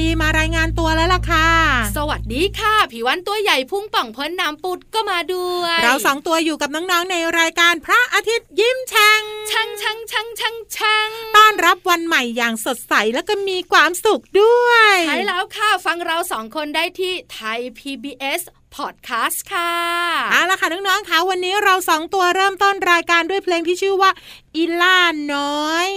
ดีมารายงานตัวแล้วล่ะค่ะ สวัสดีค่ะ ผิววันตัวใหญ่พุ่งป่องพ้นน้ำปุดก็มาด้วย เราสองตัวอยู่กับน้องๆในรายการพระอาทิตย์ยิ้มแฉ่งช่างช่างช่างช่างช่างต้อนรับวันใหม่อย่างสดใสแล้วก็มีความสุขด้วย ใช่แล้วค่ะ ฟังเราสองคนได้ที่ไทย PBS Podcast ค่ะเอาละค่ะน้องๆคะวันนี้เราสองตัวเริ่มต้นรายการด้วยเพลงที่ชื่อว่าอีล่าน้อย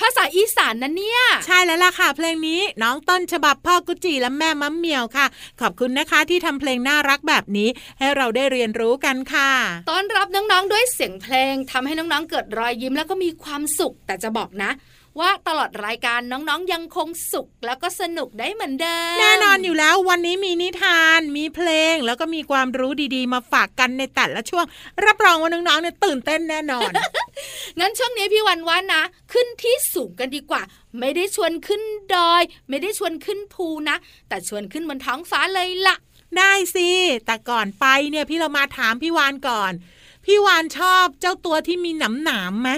ภาษาอีสานนะเนี่ย ใช่แล้วล่ะค่ะ เพลงนี้น้องต้นฉบับพ่อกุจิและแม่มัมเหมียวค่ะ ขอบคุณนะคะที่ทำเพลงน่ารักแบบนี้ ให้เราได้เรียนรู้กันค่ะต้อนรับน้องๆด้วยเสียงเพลงทำให้น้องๆเกิดรอยยิ้มแล้วก็มีความสุขแต่จะบอกนะ ว่าตลอดรายการน้องๆยังคงสุขแล้วก็สนุกได้เหมือนเดิมแน่นอนอยู่แล้ววันนี้มีนิทานมีเพลงแล้วก็มีความรู้ดีๆ มาฝากกันในแต่ละช่วง รับรองว่าน้องๆเนี่ยตื่นเต้นแน่นอน งั้นช่วงนี้พี่วันว่านะ ขึ้นที่สูงกันดีกว่า ไม่ได้ชวนขึ้นดอย ไม่ได้ชวนขึ้นภูนะ แต่ชวนขึ้นบนท้องฟ้าเลยล่ะ ได้สิแต่ก่อนไปเนี่ยพี่เรามาถามพี่วานก่อน พี่วานชอบเจ้าตัวที่มีหนามหนามๆไหม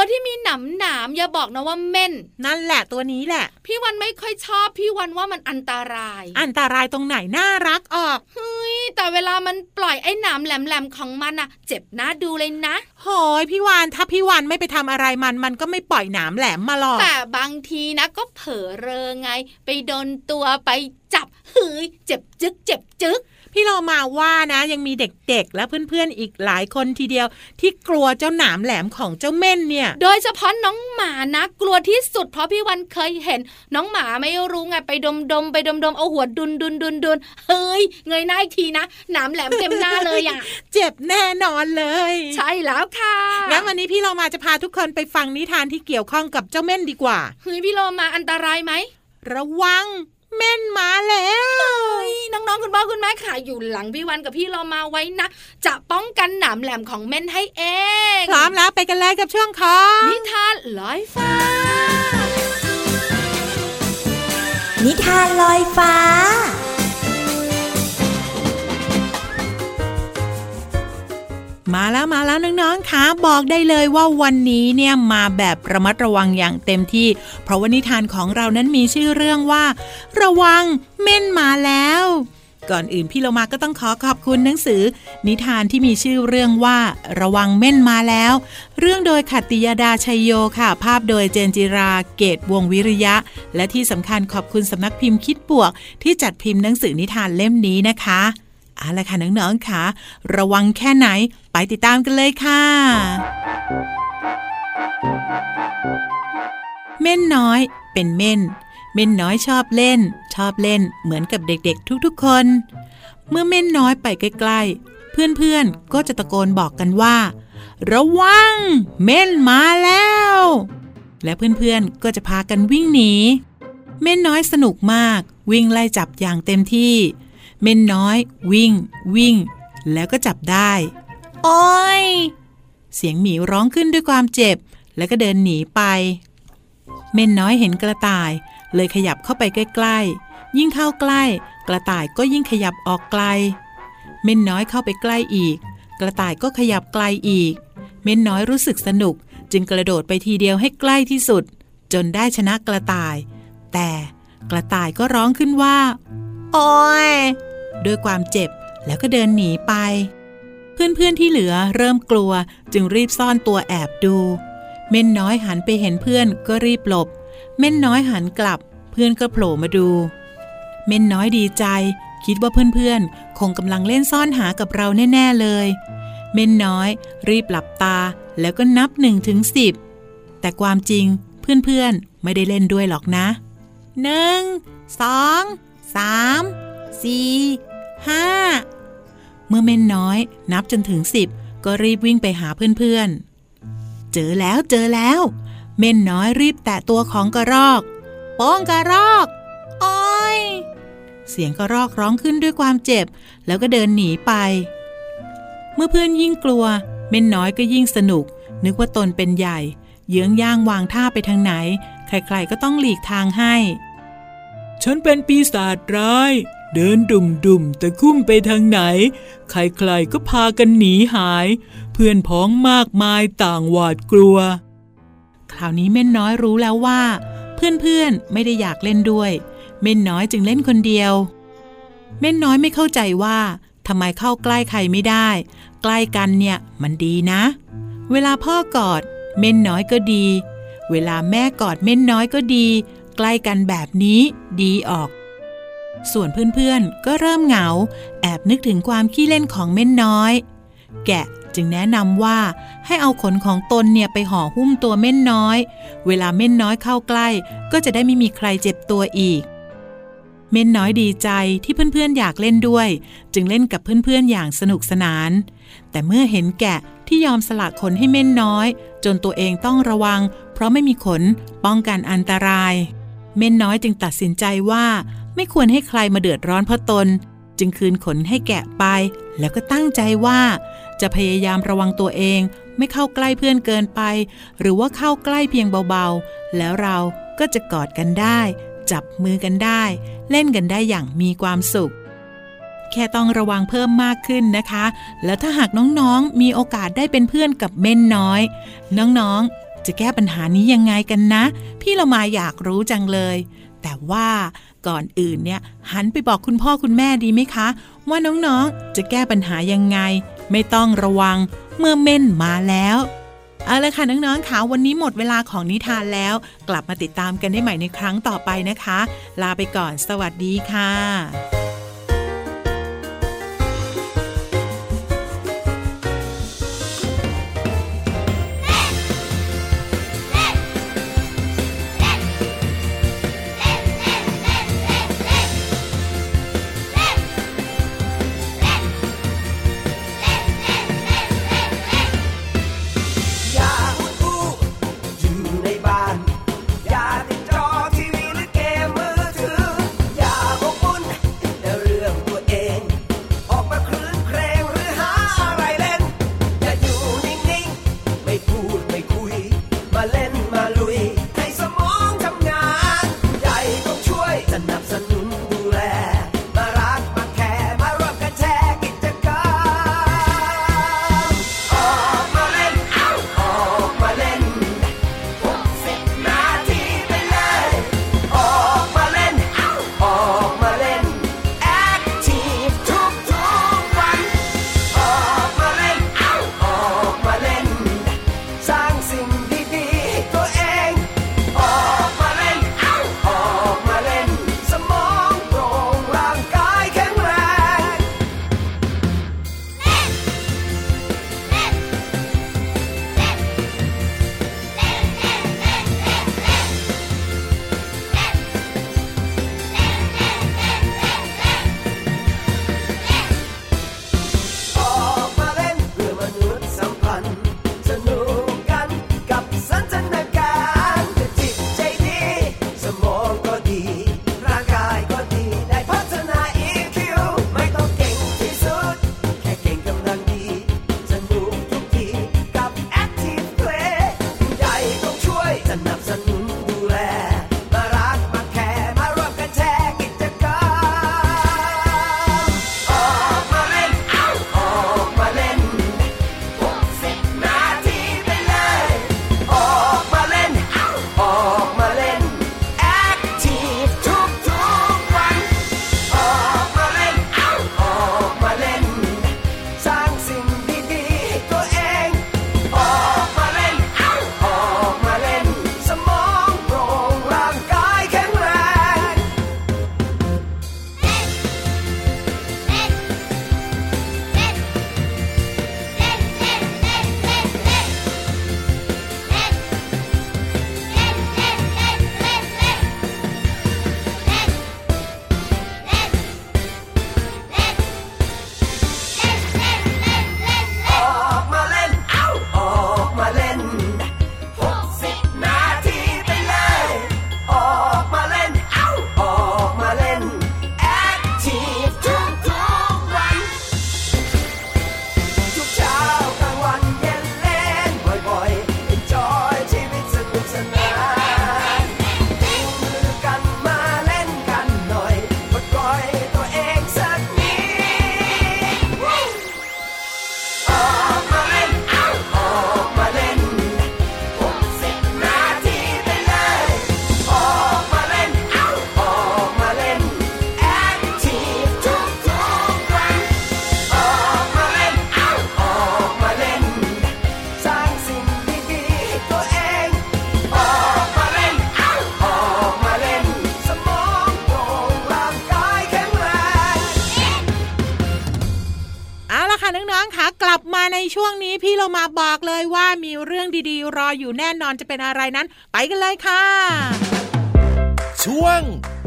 ตัวที่มีหนำหนามอย่าบอกนะว่าเม่น นั่นแหละตัวนี้แหละ พี่วันไม่ค่อยชอบ พี่วันว่ามันอันตราย อันตรายตรงไหนน่ารักออกเฮ้ยแต่เวลามันปล่อยไอ้หนามแหลมๆของมันอะเจ็บหน้าดูเลยนะโหยพี่วานถ้าพี่วานไม่ไปทำอะไรมันมันก็ไม่ปล่อยหนามแหลมมาหรอกแต่บางทีนะก็เผลอเรอไง ไปโดนตัวไปจับเฮ้ยเจ็บจึกเจ็บจึก พี่เรามาว่านะยังมีเด็กๆ และเพื่อนๆอีกหลายคนทีเดียว ที่กลัวเจ้าหนามแหลมของเจ้าเม่นเนี่ย โดยเฉพาะน้องหมานะกลัวที่สุด เพราะพี่วันเคยเห็น น้องหมาไม่รู้ไงไปดมดมๆไปดมดมๆเอาหัวดุนดุนดุนดุนเฮ้ยเงยหน้าอีกทีนะหนามแหลมเต็มหน้าเลยอะเจ็บแน่นอนเลย ใช่แล้วค่ะงั้นวันนี้พี่เรามาจะพาทุกคนไปฟังนิทานที่เกี่ยวข้องกับเจ้าเม่นดีกว่าเฮ้ยพี่โลมาอันตรายไหมระวังเม่นมาแล้วเฮ้ยน้ องๆคุณพ่อคุณแม่ขาอยู่หลังพี่วันกับพี่โลมาไว้นะ จะป้องกันหนามแหลมของเม่นให้เองพร้อมแล้วไปกันเลยกับช่วงของนิทานลอยฟ้า นิทานลอยฟ้ามาแล้วมาแล้วน้องๆคะบอกได้เลยว่าวันนี้เนี่ยมาแบบระมัดระวังอย่างเต็มที่ เพราะว่านิทานของเรานั้นมีชื่อเรื่องว่า ระวังเม่นมาแล้ว ก่อนอื่นพี่เรามาก็ต้องขอขอบคุณหนังสือ นิทานที่มีชื่อเรื่องว่า ระวังเม่นมาแล้ว เรื่องโดยขัตติยาดาชัยโยค่ะ ภาพโดยเจนจิราเกตวงวิริยะ และที่สำคัญขอบคุณสำนักพิมพ์คิดบวก ที่จัดพิมพ์หนังสือนิทานเล่มนี้นะคะเอาละค่ะน้องๆค่ะ ระวังแค่ไหนไปติดตามกันเลยค่ะ เม่นน้อยเป็นเม่น เม่นน้อยชอบเล่น อบเล่นเหมือนกับเด็กๆทุกๆคน เมื่อเม่นน้อยไปใกล้ๆ เพื่อนๆก็จะตะโกนบอกกันว่า ระวัง เม่นมาแล้ว และเพื่อนๆก็จะพากันวิ่งหนี เม่นน้อยสนุกมาก วิ่งไล่จับอย่างเต็มที่ เม่นน้อย วิ่ง วิ่ง แล้วก็จับได้โอ้ยเสียงหมีร้องขึ้นด้วยความเจ็บ แล้วก็เดินหนีไป เม่นน้อยเห็นกระต่าย เลยขยับเข้าไปใกล้ๆ ยิ่งเข้าใกล้ กระต่ายก็ยิ่งขยับออกไกล เม่นน้อยเข้าไปใกล้อีก กระต่ายก็ขยับไกลอีก เม่นน้อยรู้สึกสนุก จึงกระโดดไปทีเดียวให้ใกล้ที่สุด จนได้ชนะกระต่าย แต่กระต่ายก็ร้องขึ้นว่า โอ้ยด้วยความเจ็บแล้วก็เดินหนีไป เพื่อนๆที่เหลือเริ่มกลัวจึงรีบซ่อนตัวแอบดู เม่นน้อยหันไปเห็นเพื่อนก็รีบหลบ เม่นน้อยหันกลับ เพื่อนก็โผล่มาดู เม่นน้อยดีใจ คิดว่าเพื่อนๆ คงกำลังเล่นซ่อนหากับเราแน่ ๆ เลย เม่นน้อย รีบหลับตาแล้วก็นับหนึ่งถึงสิบแต่ความจริงเพื่อนๆ ไม่ได้เล่นด้วยหรอกนะหนึ่งสองสามสี่ห้าเมื่อเม่นน้อย นับจนถึงสิบก็รีบวิ่งไปหาเพื่อนๆ เจอแล้วเจอแล้ว เม่นน้อยรีบแตะตัวของกระรอก ป้องกระรอก โอ้ย เสียงกระรอกร้องขึ้นด้วยความเจ็บ แล้วก็เดินหนีไป เมื่อเพื่อนยิ่งกลัว เม่นน้อยก็ยิ่งสนุก นึกว่าตนเป็นใหญ่ เยื้องย่างวางท่าไปทางไหน ใครๆก็ต้องหลีกทางให้ ฉันเป็นปีศาจร้าย เดินดุ่มดุ่มๆแต่คุ้มไปทางไหน ใครๆก็พากันหนีหาย เพื่อนพ้องมากมายต่างหวาดกลัว คราวนี้เม่นน้อยรู้แล้วว่า เพื่อนๆไม่ได้อยากเล่นด้วย เม่นน้อยจึงเล่นคนเดียว เม่นน้อยไม่เข้าใจว่าทำไมเข้าใกล้ใครไม่ได้ ใกล้กันเนี่ยมันดีนะ เวลาพ่อกอด เม่นน้อยก็ดี เวลาแม่กอดเม่นน้อยก็ดี ใกล้กันแบบนี้ดีออก ส่วนเพื่อนๆก็เริ่มเหงา แอบนึกถึงความขี้เล่นของเม่นน้อย แกะจึงแนะนำว่าให้เอาขนของตนเนี่ยไปห่อหุ้มตัวเม่นน้อย เวลาเม่นน้อยเข้าใกล้ ก็จะได้ไม่มีใครเจ็บตัวอีก เม่นน้อยดีใจที่เพื่อนๆอยากเล่นด้วย จึงเล่นกับเพื่อนๆอย่างสนุกสนาน แต่เมื่อเห็นแกะที่ยอมสละขนให้เม่นน้อย จนตัวเองต้องระวัง เพราะไม่มีขนป้องกันอันตราย เม่นน้อยจึงตัดสินใจว่า ไม่ควรให้ใครมาเดือดร้อนเพราะตน จึงคืนขนให้แกะไป แล้วก็ตั้งใจว่า จะพยายามระวังตัวเอง ไม่เข้าใกล้เพื่อนเกินไป หรือว่าเข้าใกล้เพียงเบาๆ แล้วเราก็จะกอดกันได้ จับมือกันได้ เล่นกันได้อย่างมีความสุข แค่ต้องระวังเพิ่มมากขึ้นนะคะ แล้วถ้าหากน้องๆมีโอกาสได้เป็นเพื่อนกับเม่นน้อย น้องๆ จะแก้ปัญหานี้ยังไงกันนะ พี่เรามาอยากรู้จังเลย แต่ว่าก่อนอื่นเนี่ยหันไปบอกคุณพ่อคุณแม่ดีไหมคะ ว่าน้องๆจะแก้ปัญหายังไง ไม่ต้องระวังเมื่อเม่นมาแล้ว เอาละค่ะน้องๆค่ะวันนี้หมดเวลาของนิทานแล้ว กลับมาติดตามกันได้ใหม่ในครั้งต่อไปนะคะ ลาไปก่อน สวัสดีค่ะ ดีๆ รออยู่แน่นอนจะเป็นอะไรนั้น ไปกันเลยค่ะ ช่วง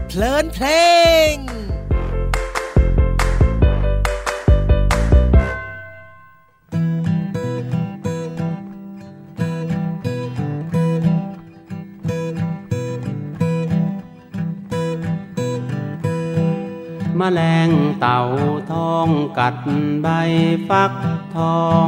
เพลินเพลงมแมลงเต่าทองกัดใบฟักทอง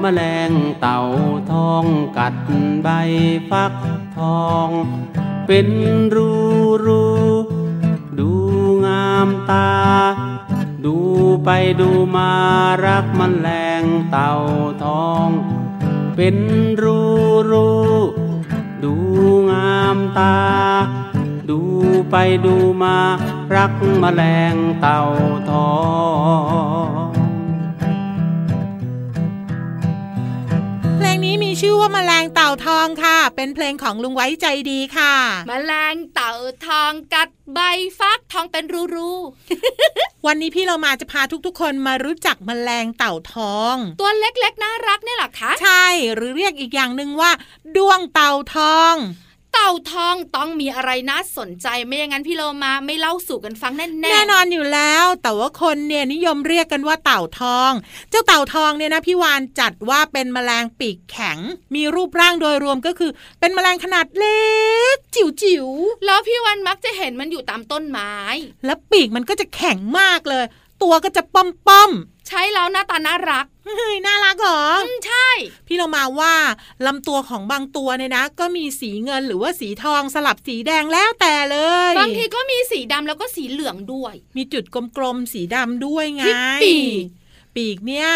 แมลงเต่าทองกัดใบฟักทอง เป็นรูรูดูงามตา ดูไปดูมารักมันแรงเต่าทอง เป็นรูรูดูงามตา ดูไปดูมารักมแมลงเต่าทอง นี้มีชื่อว่าแมลงเต่าทองค่ะ เป็นเพลงของลุงไว้ใจดีค่ะมแมลงเต่าทองกัดใบฟักทองเป็นรูรูวันนี้พี่เรามาจะพาทุกๆ คนมารู้จักแมลงเต่าทอง ตัวเล็กๆน่ารักเนี่ยเหรอคะ ใช่หรือเรียกอีกอย่างหนึ่งว่า ดวงเต่าทอง เต่าทองต้องมีอะไรน่าสนใจไม่อย่างนั้นพี่โลมาไม่เล่าสู่กันฟังแน่ๆแน่นอนอยู่แล้ว แต่ว่าคนเนี่ยนิยมเรียกกันว่าเต่าทอง เจ้าเต่าทองเนี่ยนะพี่วานจัดว่าเป็นแมลงปีกแข็ง มีรูปร่างโดยรวมก็คือ เป็นแมลงขนาดเล็ก จิ๋วจิ๋วแล้วพี่วันมักจะเห็นมันอยู่ตามต้นไม้ๆแล้วปีกมันก็จะแข็งมากเลย ตัวก็จะป้อมป้อมใช่แล้วหน้าตาน่ารักๆเฮ้ยน่ารักเหรออืมใช่ พี่เรามาว่าลำตัวของบางตัวเนี่ยนะ ก็มีสีเงินหรือว่าสีทองสลับสีแดงแล้วแต่เลย บางทีก็มีสีดำแล้วก็สีเหลืองด้วย มีจุดกลมๆสีดำด้วยไงที่ปีกปีกเนี่ย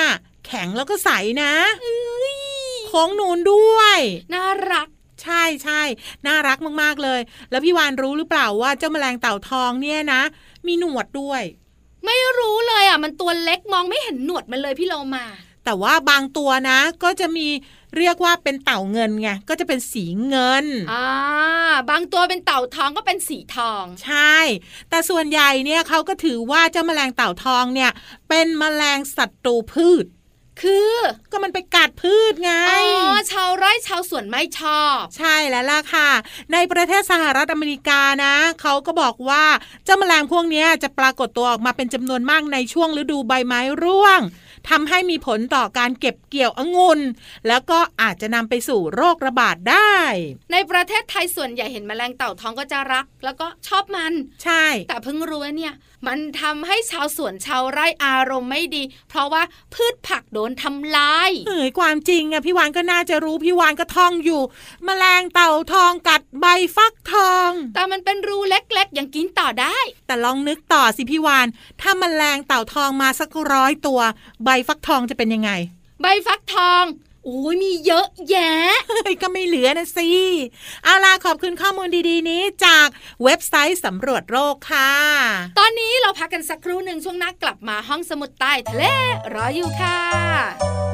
แข็งแล้วก็ใสนะโค้งนูนด้วย น่ารักใช่ใช่น่ารักมากๆเลย แล้วพี่วานรู้หรือเปล่าว่าเจ้าแมลงเต่าทองเนี่ยนะ มีหนวดด้วย ไม่รู้เลยอะ มันตัวเล็กมองไม่เห็นหนวดมันเลยพี่โลมา แต่ว่าบางตัวนะก็จะมีเรียกว่าเป็นเต่าเงินไงก็จะเป็นสีเงินอ่าบางตัวเป็นเต่าทองก็เป็นสีทอง ใช่ แต่ส่วนใหญ่เนี่ยเขาก็ถือว่าเจ้าแมลงเต่าทองเนี่ย เป็นแมลงศัตรูพืช คือก็มันไปกัดพืชไง อ๋อ ชาวไร่ชาวสวนไม่ชอบ ใช่แล้วล่ะค่ะ ในประเทศสหรัฐอเมริกานะ เขาก็บอกว่าเจ้าแมลงพวกเนี้ยจะปรากฏตัวออกมาเป็นจำนวนมากในช่วงฤดูใบไม้ร่วง ทำให้มีผลต่อการเก็บเกี่ยวองุ่นแล้วก็อาจจะนำไปสู่โรคระบาดได้ ในประเทศไทยส่วนใหญ่เห็นแมลงเต่าทองก็จะรัก แล้วก็ชอบมัน ใช่ แต่เพิ่งรู้ว่าเนี่ย มันทำให้ชาวสวนชาวไร่อารมณ์ไม่ดี เพราะว่าพืชผักโดนทำลายเฮ้ยความจริงอะพี่วานก็น่าจะรู้พี่วานก็ท่องอยู่ แมลงเต่าทองกัดใบฟักทอง แต่มันเป็นรูเล็กๆยังกินต่อได้ แต่ลองนึกต่อสิพี่วานถ้าแมลงเต่าทองมาสักร้อยตัว ใบฟักทองจะเป็นยังไง ใบฟักทองโอ้ยมีเยอะแยะเฮ้ยก็ไม่เหลือนะสิเอาล่ะขอบคุณข้อมูลดีๆ นี้จากเว็บไซต์สำรวจโรคค่ะ ตอนนี้เราพักกันสักครู่หนึ่งช่วงหน้ากลับมาห้องสมุดใต้ทะเลรออยู่ค่ะ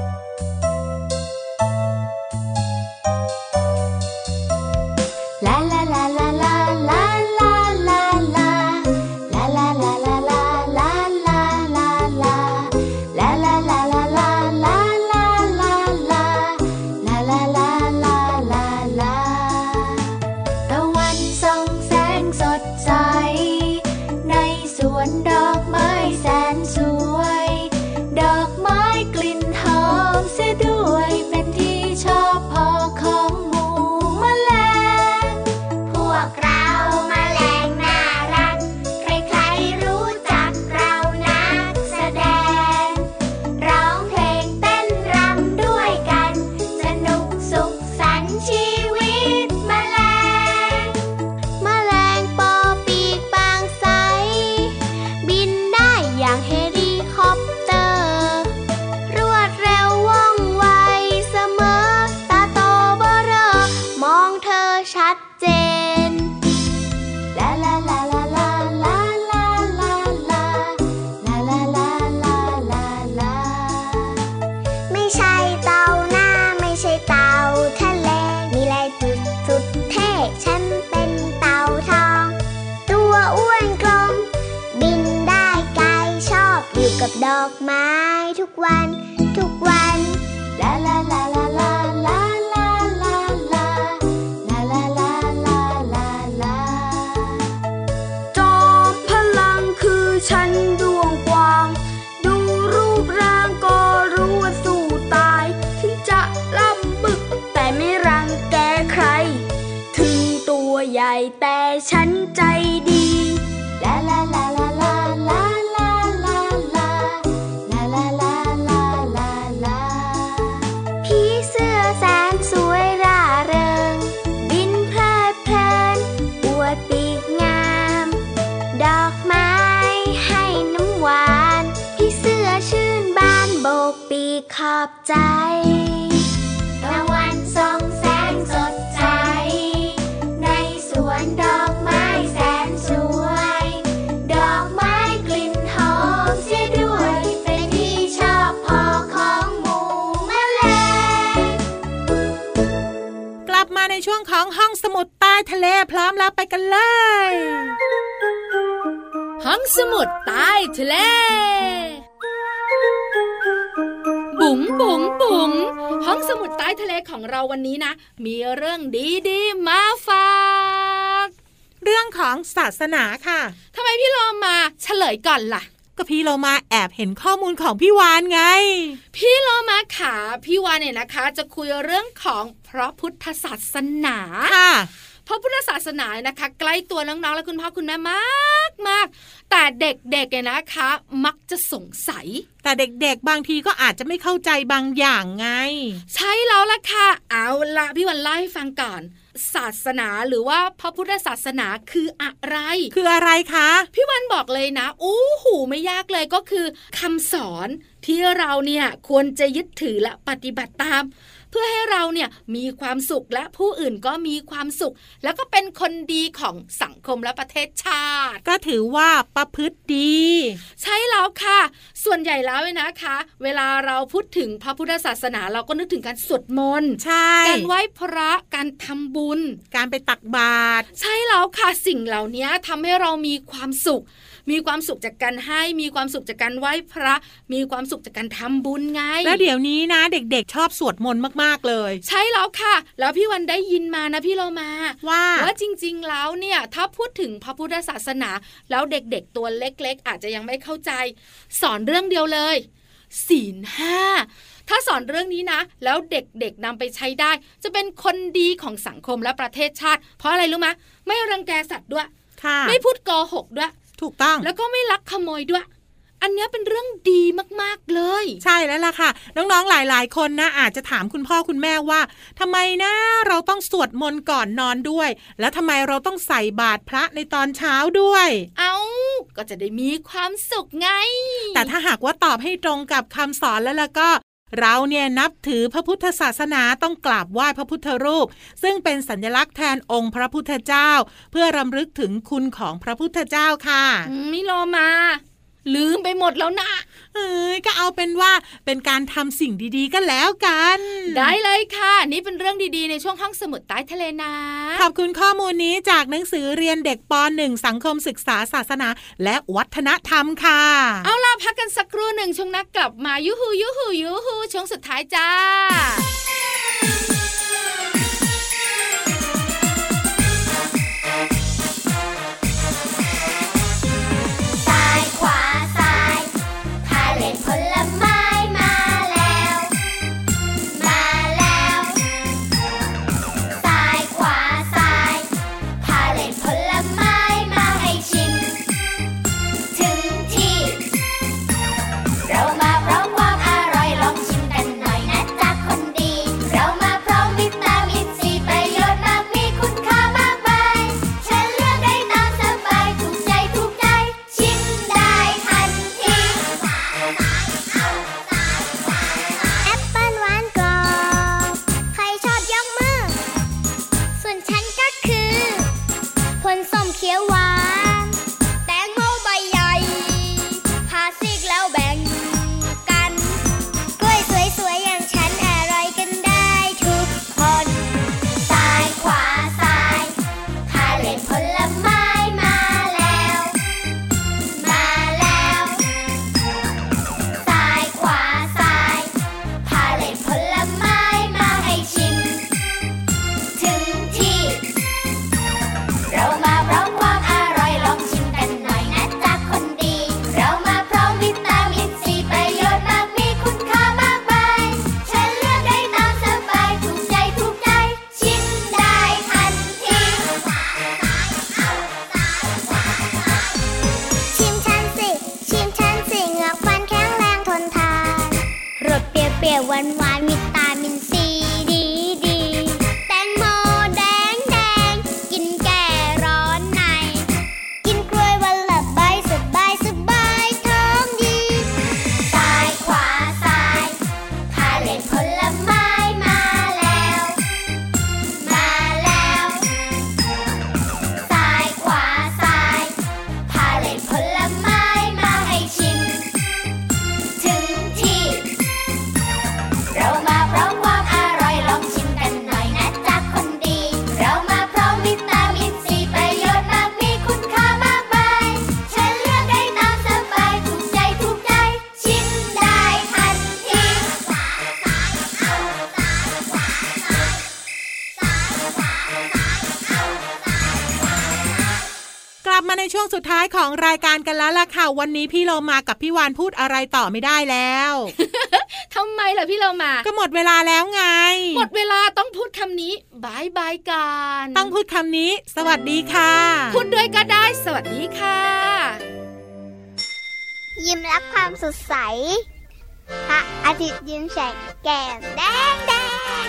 อกไม้ทุกวัน ของห้องสมุดใต้ทะเลพร้อมแล้วไปกันเลย ห้องสมุดใต้ทะเล บุ๋งบุ๋งบุ๋งห้องสมุดใต้ทะเลของเราวันนี้นะ มีเรื่องดีๆมาฝากเรื่องของศาสนาค่ะทำไมพี่โลมาเฉลยก่อนล่ะ ก็พี่เรามาแอบเห็นข้อมูลของพี่วานไง พี่โลมาขาพี่วานเนี่ยนะคะ จะคุยเรื่องของพระพุทธศาสนาค่ะพระพุทธศาสนานะคะ ใกล้ตัวน้องๆและคุณพ่อคุณแม่มากมากๆแต่เด็กๆเนี่ยนะคะ มักจะสงสัย แต่เด็กๆ บางทีก็อาจจะไม่เข้าใจบางอย่างไง ใช่แล้วล่ะค่ะ เอาละพี่วันเล่าให้ฟังก่อน ศาสนาหรือว่าพระพุทธศาสนาคืออะไร คืออะไรคะ พี่วันบอกเลยนะอู้หูไม่ยากเลยก็คือคำสอนที่เราเนี่ยควรจะยึดถือและปฏิบัติตาม เพื่อให้เราเนี่ยมีความสุขและผู้อื่นก็มีความสุข แล้วก็เป็นคนดีของสังคมและประเทศชาติ ก็ถือว่าประพฤติดี ใช่แล้วค่ะ ส่วนใหญ่แล้วเนี่ยนะคะ เวลาเราพูดถึงพระพุทธศาสนาเราก็นึกถึงการสวดมนต์ใช่การไหว้พระการทำบุญ การไปตักบาตรใช่แล้วค่ะสิ่งเหล่านี้ทำให้เรามีความสุข มีความสุขจากการให้ มีความสุขจากการไหว้พระ มีความสุขจากการทำบุญไง แล้วเดี๋ยวนี้นะ เด็กๆ ชอบสวดมนต์มากๆเลย ใช่แล้วค่ะ แล้วพี่วันได้ยินมานะพี่เรามา ว่าว่าจริงๆแล้วเนี่ยถ้าพูดถึงพระพุทธศาสนา แล้วเด็กๆตัวเล็ก ๆ อาจจะยังไม่เข้าใจ สอนเรื่องเดียวเลยศีลห้าถ้าสอนเรื่องนี้นะ แล้วเด็กๆนำไปใช้ได้ จะเป็นคนดีของสังคมและประเทศชาติ เพราะอะไรรู้ไหมไม่รังแกสัตว์ด้วยค่ะไม่พูดโกหกด้วย ถูกต้องแล้วก็ไม่ลักขโมยด้วยอันเนี้ยเป็นเรื่องดีมากๆเลย ใช่แล้วล่ะค่ะ น้องๆหลาย ๆ คนนะอาจจะถามคุณพ่อคุณแม่ว่าทำไมนะเราต้องสวดมนต์ก่อนนอนด้วย แล้วทำไมเราต้องใส่บาตรพระในตอนเช้าด้วย เอาก็จะได้มีความสุขไง แต่ถ้าหากว่าตอบให้ตรงกับคำสอนแล้วล่ะก็ เราเนี่ยนับถือพระพุทธศาสนาต้องกราบไหว้พระพุทธรูป ซึ่งเป็นสัญลักษณ์แทนองค์พระพุทธเจ้า เพื่อรำลึกถึงคุณของพระพุทธเจ้าค่ะอืมมิโลมา ลืมไปหมดแล้วนะเอ้ยก็เอาเป็นว่าเป็นการทำสิ่งดีๆก็แล้วกัน ได้เลยค่ะ นี่เป็นเรื่องดีๆ ในช่วงห้องสมุดใต้ทะเลนะขอบคุณข้อมูลนี้จากหนังสือเรียนเด็กป .1 สังคมศึกษาศาสนา และวัฒนธรรมค่ะ เอาล่ะพักกันสักครู่หนึ่งช่วงนักกลับมายูฮูยูฮูยูฮูช่วงสุดท้ายจ้า ของรายการกันแล้วล่ะค่ะ วันนี้พี่โลมากับพี่วานพูดอะไรต่อไม่ได้แล้วทำไมล่ะพี่เรามาก็หมดเวลาแล้วไง หมดเวลาต้องพูดคำนี้บายบายกันต้องพูดคำนี้ สวัสดีค่ะพูดด้วยก็ได้ สวัสดีค่ะ ยิ้มรับความสดใสพระอาทิตย์ยิ้มแฉกแก้มแดงแดง